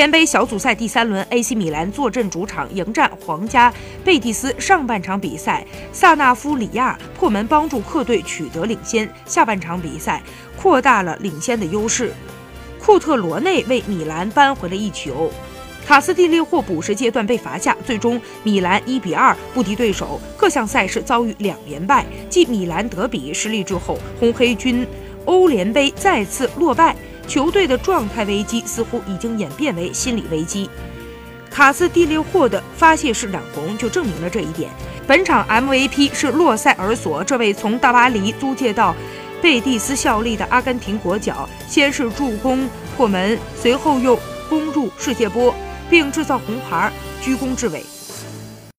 联杯小组赛第三轮，AC 米兰坐镇主场迎战皇家贝蒂斯。上半场比赛，萨纳夫里亚破门帮助客队取得领先。下半场比赛，扩大了领先的优势。库特罗内为米兰扳回了一球。卡斯蒂利霍补时阶段被罚下，最终米兰一比二不敌对手。各项赛事遭遇两连败，继米兰德比失利之后，红黑军欧联杯再次落败。球队的状态危机似乎已经演变为心理危机。卡斯蒂利霍的发泄式染红就证明了这一点。本场 MVP 是洛塞尔索，这位从大巴黎租借到贝蒂斯效力的阿根廷国脚，先是助攻破门，随后又攻入世界波，并制造红牌，居功至伟。